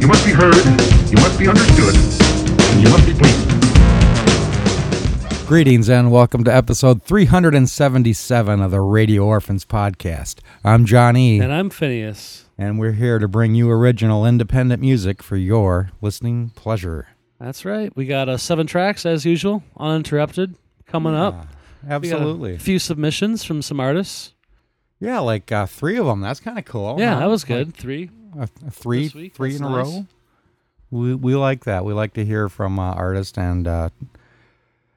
You must be heard, you must be understood, and you must be pleased. Greetings and welcome to episode 377 of the Radio Orphans podcast. I'm Johnny, And I'm Phineas. and we're here to bring you original independent music for your listening pleasure. That's right. We got uh, seven tracks as usual, uninterrupted, coming up. We got a Absolutely. few submissions from some artists. Yeah, like uh, three of them. That's kind of cool. yeah, huh? that was good. Like, three, This week, three that's in a row. We we like that. We like to hear from uh, artists and uh,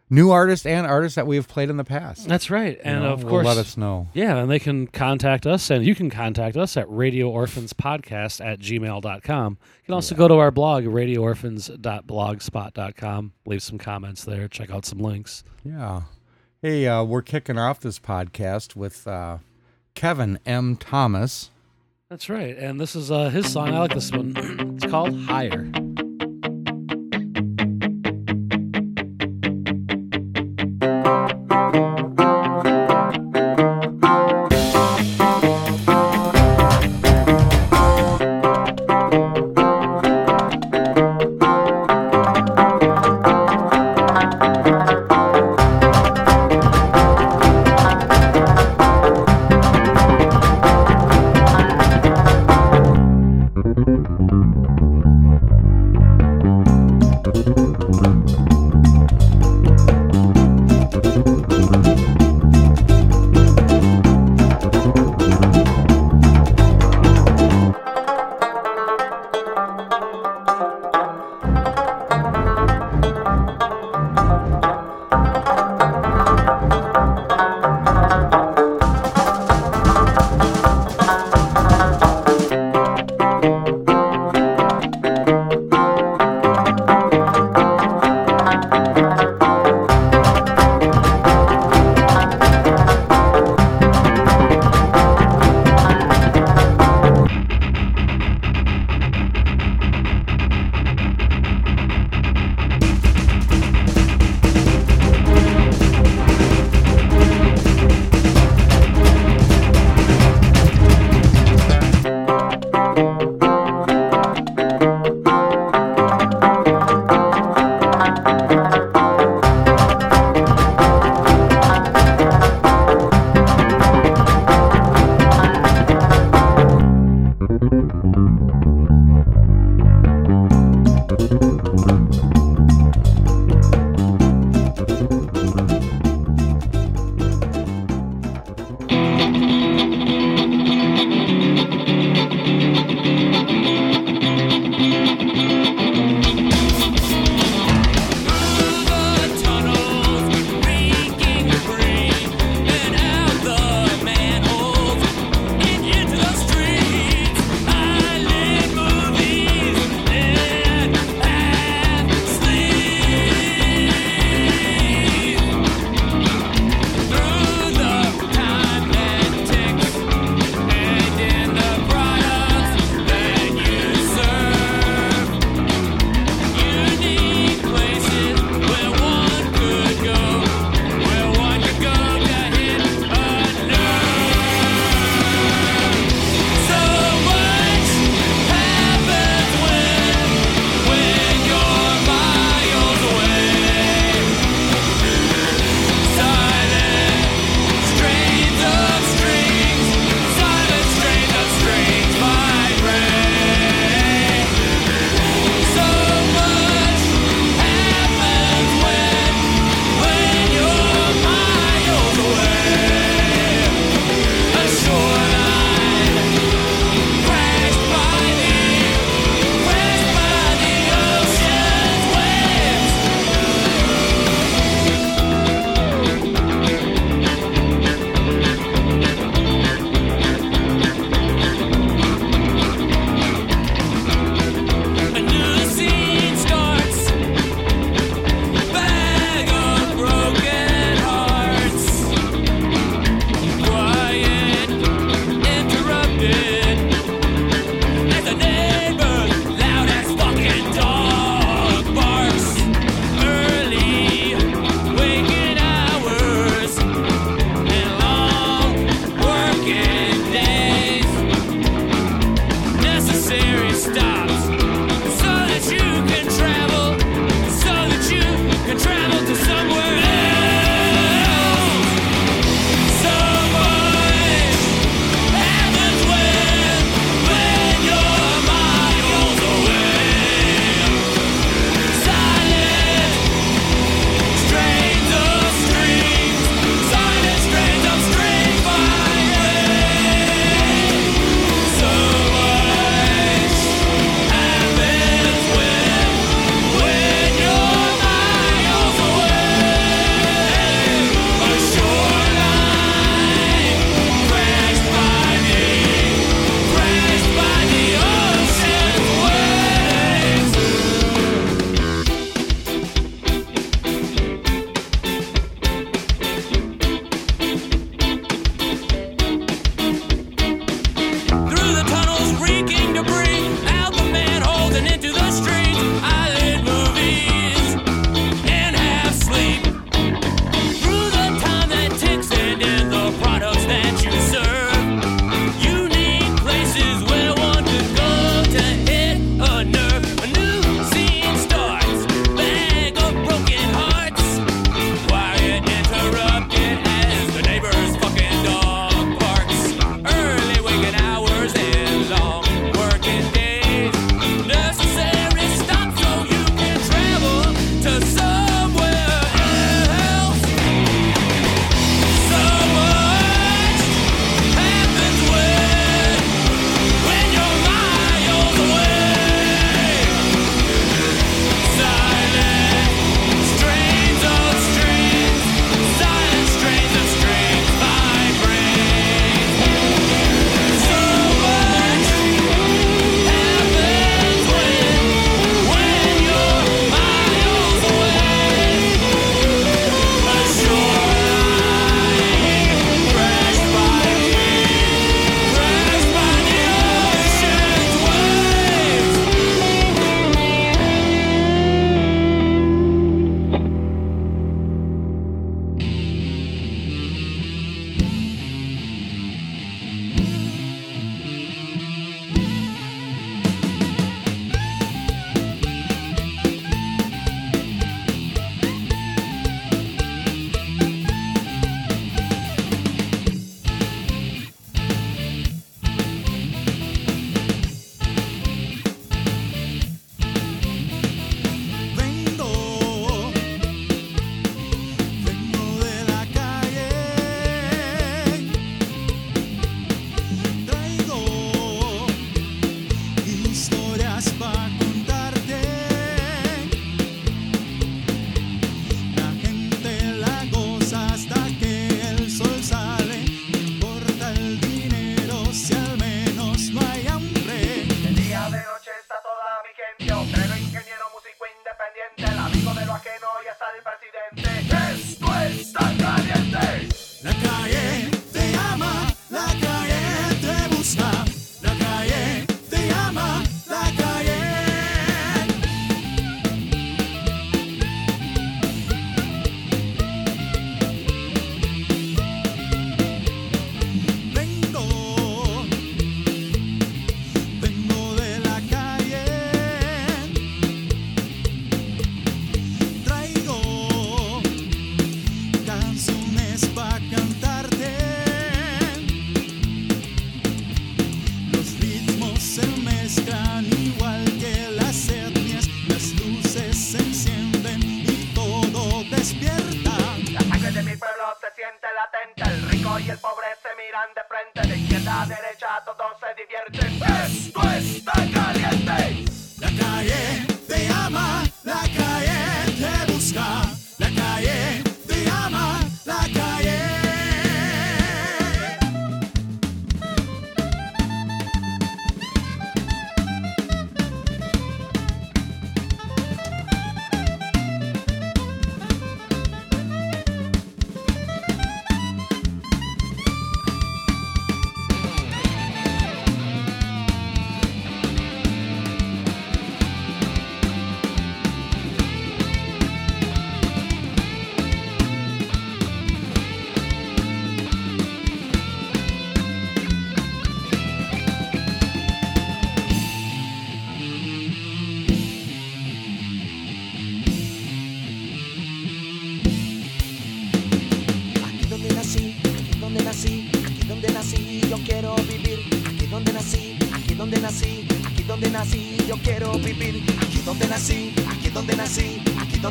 new artists and artists that we have played in the past. That's right. You And know, of course, let us know. yeah, and they can contact us, and you can contact us at radioorphanspodcast at gmail.com. You can also go to our blog, radioorphans.blogspot.com, leave some comments there, check out some links. Yeah. Hey, uh, we're kicking off this podcast with uh, Kevin M. Thomas. That's right. And this is uh, his song. I like this one. it's called Higher.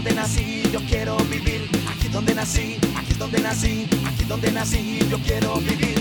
donde nací, yo quiero vivir. Aquí donde nací, aquí donde nací, aquí donde nací, yo quiero vivir.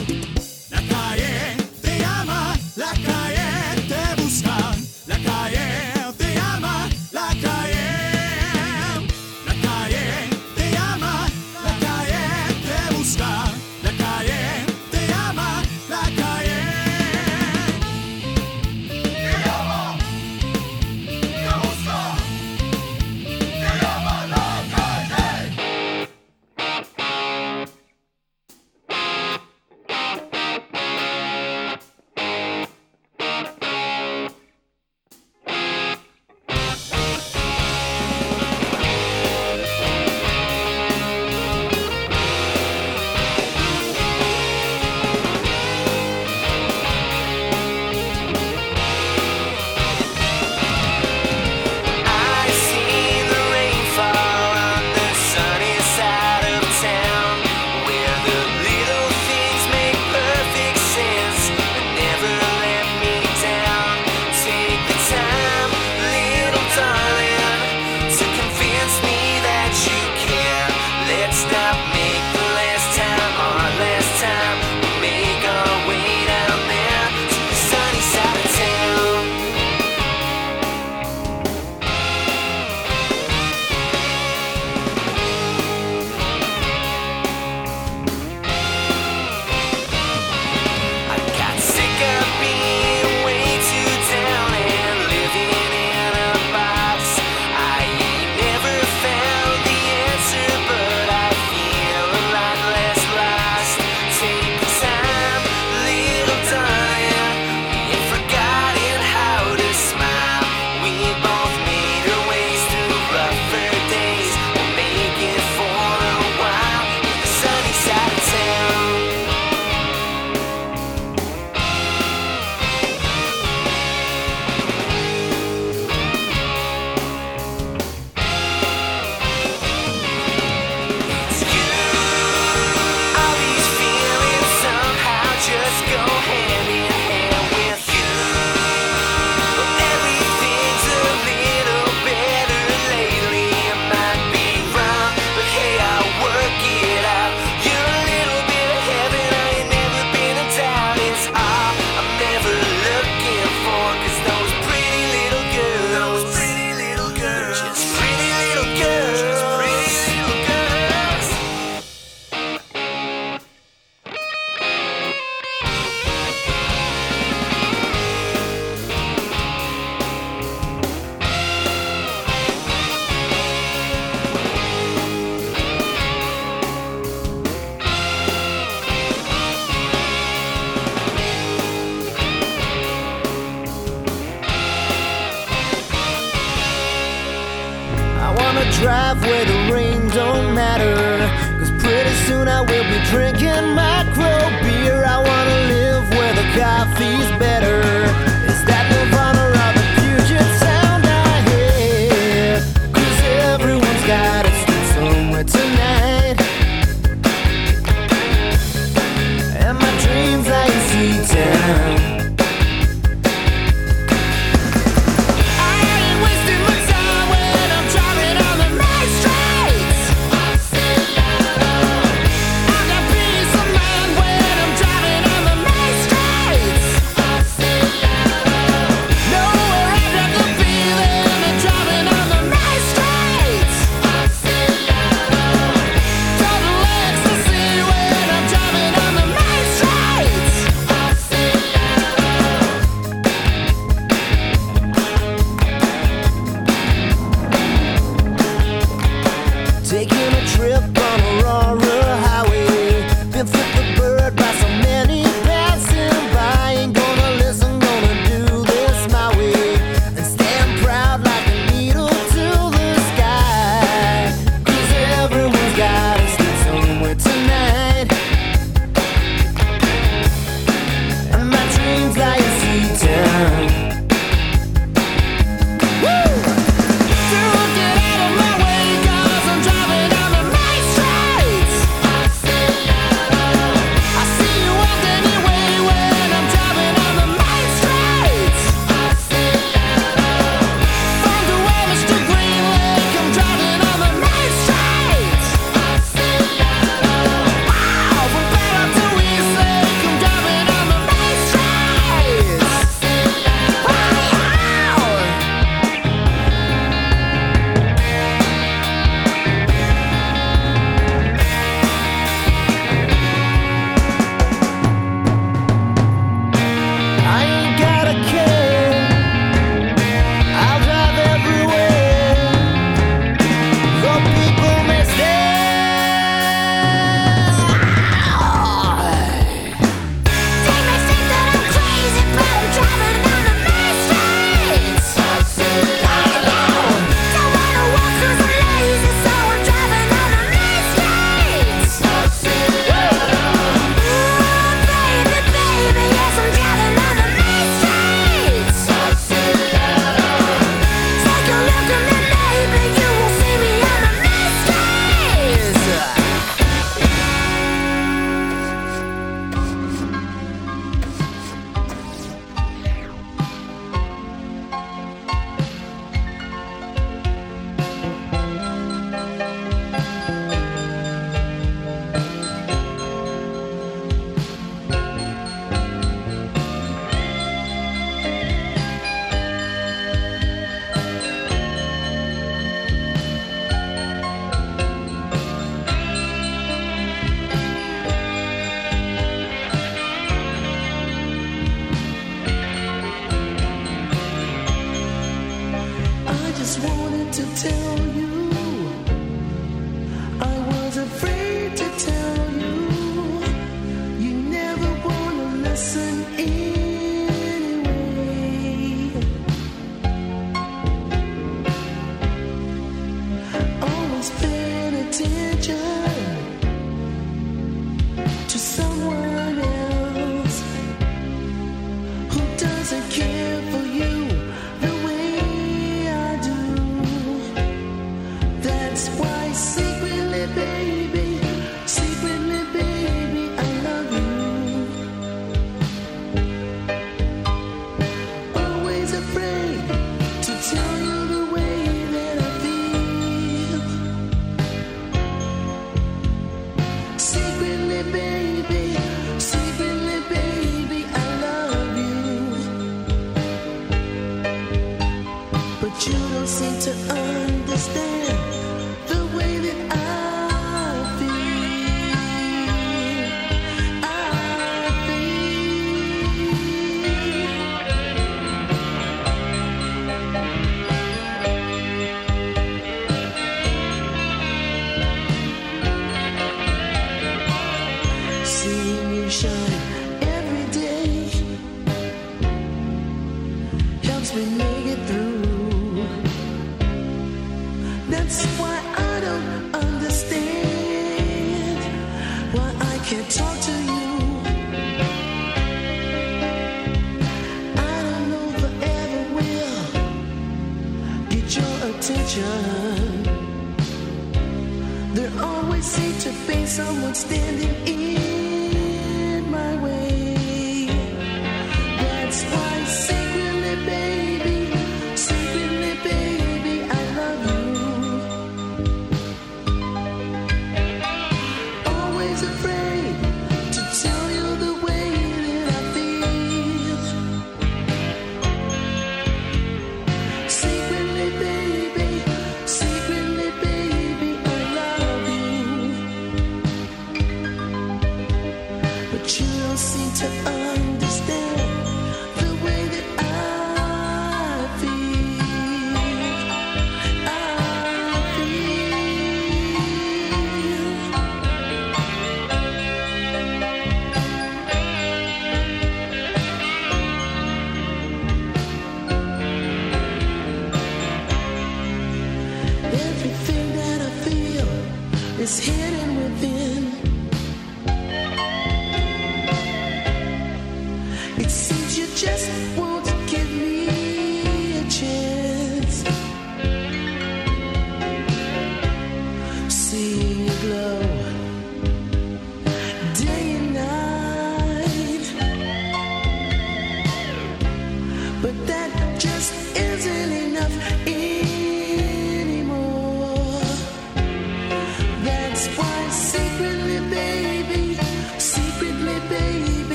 you don't seem to understand.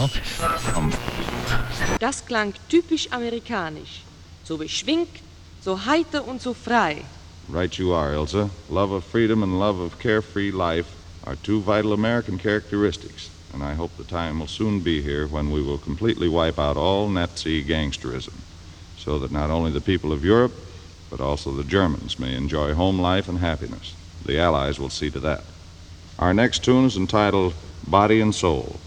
well. Das klang typisch amerikanisch. So beschwingt, so heiter und so frei. Right you are, Ilse. Love of freedom and love of carefree life are two vital American characteristics, and I hope the time will soon be here when we will completely wipe out all Nazi gangsterism, so that not only the people of Europe, but also the Germans may enjoy home life and happiness. The Allies will see to that. Our next tune is entitled Body and Soul.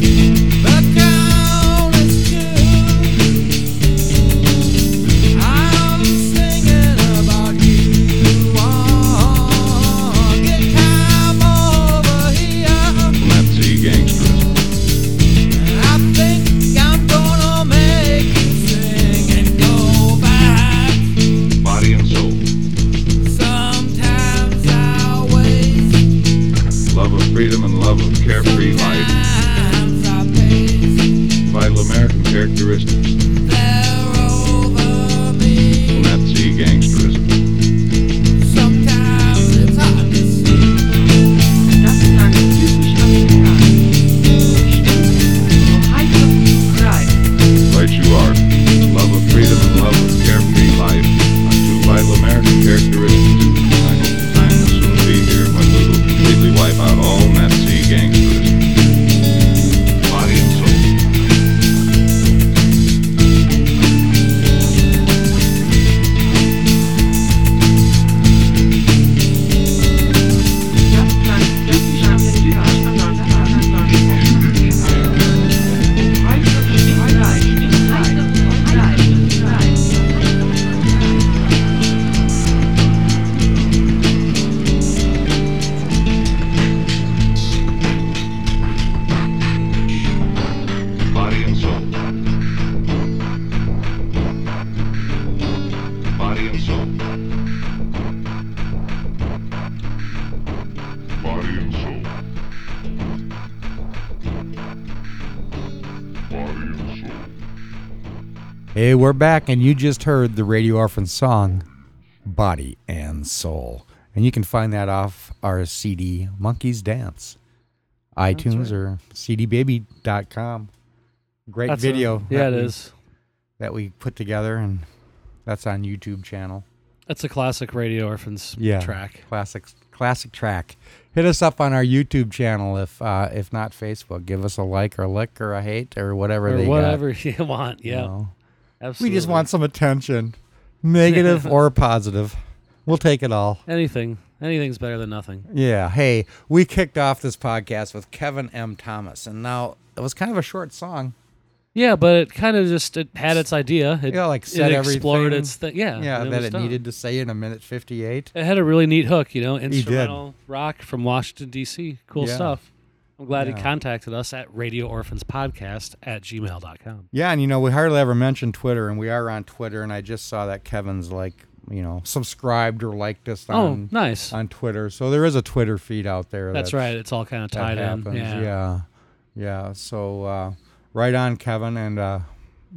Música we're back, and you just heard the Radio Orphan song, Body and Soul. And you can find that off our CD, Monkeys Dance, oh, iTunes right. or cdbaby.com. Great that's video. A, yeah, it we, is That we put together, and that's on YouTube channel. That's a classic Radio Orphans yeah, track. Classic, classic track. Hit us up on our YouTube channel if uh, if not Facebook. Give us a like or lick or a hate or whatever or they whatever got. you want. Yeah. You know absolutely. We just want some attention, negative or positive. We'll take it all. anything. Anything's better than nothing. Yeah. Hey, we kicked off this podcast with Kevin M. Thomas, and now it was kind of a short song. Yeah, but it kind of just it had its idea. It, Yeah, like said it explored its thing. Yeah, Yeah, and that it done. needed to say in a minute fifty-eight. It had a really neat hook, you know, instrumental rock from Washington D.C. Cool Yeah. stuff. I'm glad Yeah. he contacted us at Radio Orphans Podcast at gmail.com. Yeah, and you know we hardly ever mention Twitter, and we are on Twitter, and I just saw that Kevin's like you know subscribed or liked us on, Oh, on nice. on Twitter. So there is a Twitter feed out there. That's right. It's all kind of tied in. Yeah. yeah, yeah. So uh, right on, Kevin, and uh,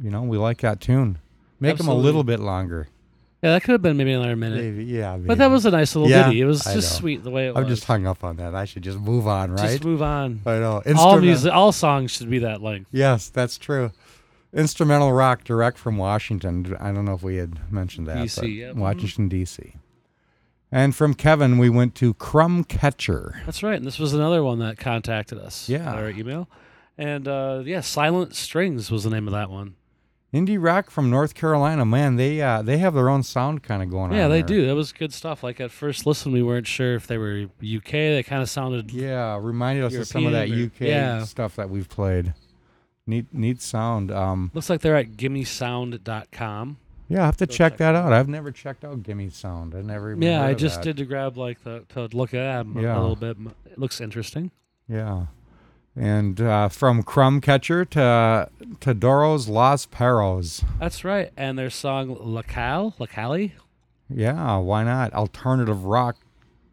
you know we like that tune. Make them a little bit longer. Yeah, that could have been maybe another minute. Maybe, yeah. But that was a nice little Yeah, ditty. It was I just know. sweet the way it was. I'm was. just hung up on that. I should just move on, right? Just move on. I know. All music, all songs should be that length. Yes, that's true. Instrumental rock direct from Washington. I don't know if we had mentioned that. DC, yep. Washington, D.C. And from Kevin, we went to Crumb Catcher. That's right. And this was another one that contacted us. Yeah. Our email. And uh, yeah, Silent Strings was the name of that one. Indie rock from North Carolina. Man, they uh, they have their own sound kind of going on. Yeah, they there. do. That was good stuff. Like at first listen, we weren't sure if they were UK. They kind of sounded. Yeah, reminded us of some of that European UK yeah. stuff that we've played. Neat, neat sound. Um, Looks like they're at gimmesound.com. yeah, I have to Go check check that out. I've never checked out Gimme Sound. I never. Even Yeah, I just that. did to grab like the to look at them Yeah. a little bit. It looks interesting. Yeah. And uh, from Crumb Catcher to to Doro's Los Perros. That's right. And their song Locale, Locale. Yeah, why not? Alternative rock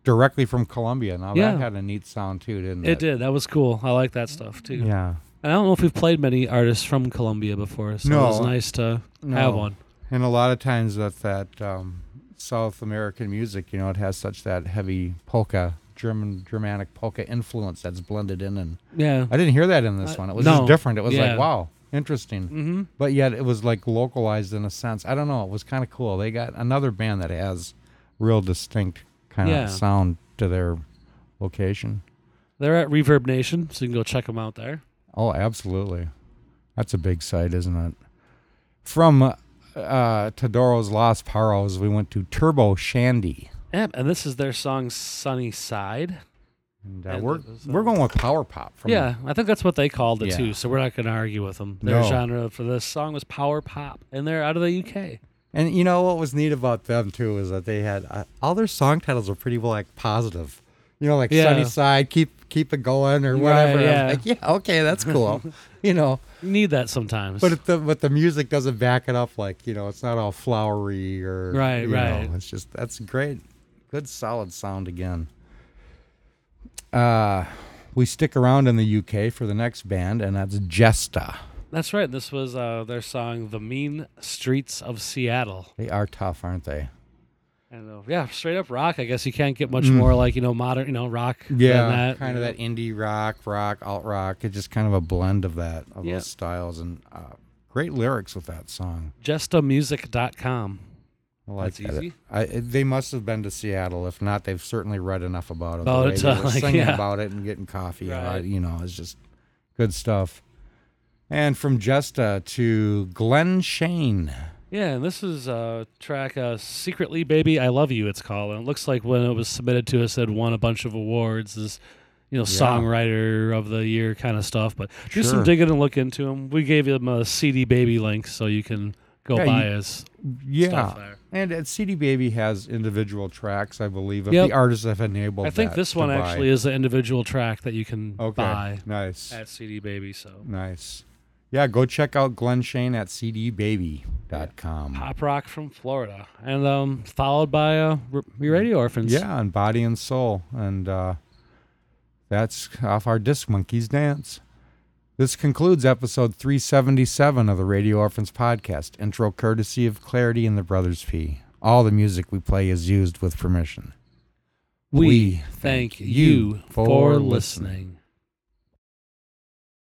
directly from Colombia. Now Yeah. that had a neat sound too, didn't it? It did. That was cool. I like that stuff too. Yeah. And I don't know if we've played many artists from Colombia before, so No. it was nice to No. have one. And a lot of times with that um, South American music, you know, it has such that heavy polka, German Germanic polka influence that's blended in, and Yeah. I didn't hear that in this Uh, one. It was no. just different. It was Yeah. like wow, interesting. Mhm. But yet it was like localized in a sense. I don't know. It was kind of cool. They got another band that has real distinct kind Yeah. of sound to their location. They're at Reverb Nation, so you can go check them out there. Oh, absolutely. That's a big site, isn't it? From uh, Todoro's Los Paros, we went to Turbo Shandy. Yeah, and this is their song "Sunny Side." And, uh, And we're was, we're going with power pop. From yeah, I think that's what they called it Yeah. too. So we're not going to argue with them. Their No. genre for this song was power pop, and they're out of the UK. And you know what was neat about them too is that they had uh, all their song titles were pretty like positive. You know, like Yeah. Sunny Side, keep keep it going or Right, whatever. I was yeah. like, yeah, okay, that's cool. you know, You need that sometimes. but if the but the music doesn't back it up. Like you know, it's not all flowery or Right, you know, right. it's just that's great, good solid sound again. Uh, we stick around in the UK for the next band, and that's Jesta. that's right. This was uh, their song "The Mean Streets of Seattle." They are tough, aren't they? And uh, yeah, straight up rock. I guess you can't get much Mm. more like you know modern, you know rock. than Yeah, that, kind of know. that indie rock, rock, alt rock. It's just kind of a blend of that of Yeah. those styles, and uh, great lyrics with that song. JustaMusic.com. I like That's that. easy. I, it- they must have been to Seattle. If not, they've certainly read enough about it. About it, they uh, were like, singing yeah. about it and getting coffee. uh, Right. you know, it's just good stuff. And from Jesta to Glenn Shane. Yeah, and this is a track, uh, "Secretly Baby I Love You." It's called, and it looks like when it was submitted to us, it won a bunch of awards. As you know, songwriter of the year kind of stuff. But do some Sure. digging and look into them. We gave them a CD Baby link, so you can go Yeah, buy you- his Yeah. stuff there. And uh, CD Baby has individual tracks, I believe, if Yep. the artists have enabled I think this one buy. actually is an individual track that you can Okay, buy nice. at CD Baby. So Nice. Yeah, go check out Glenn Shane at cdbaby.com. pop rock from Florida, and um, followed by uh, R- Radio Orphans. Yeah, and Body and Soul. And uh, that's off our Disc Monkeys Dance. This concludes episode 377 of the Radio Orphans podcast. Intro courtesy of Clarity and the Brothers P. All the music we play is used with permission. we, We thank you for listening.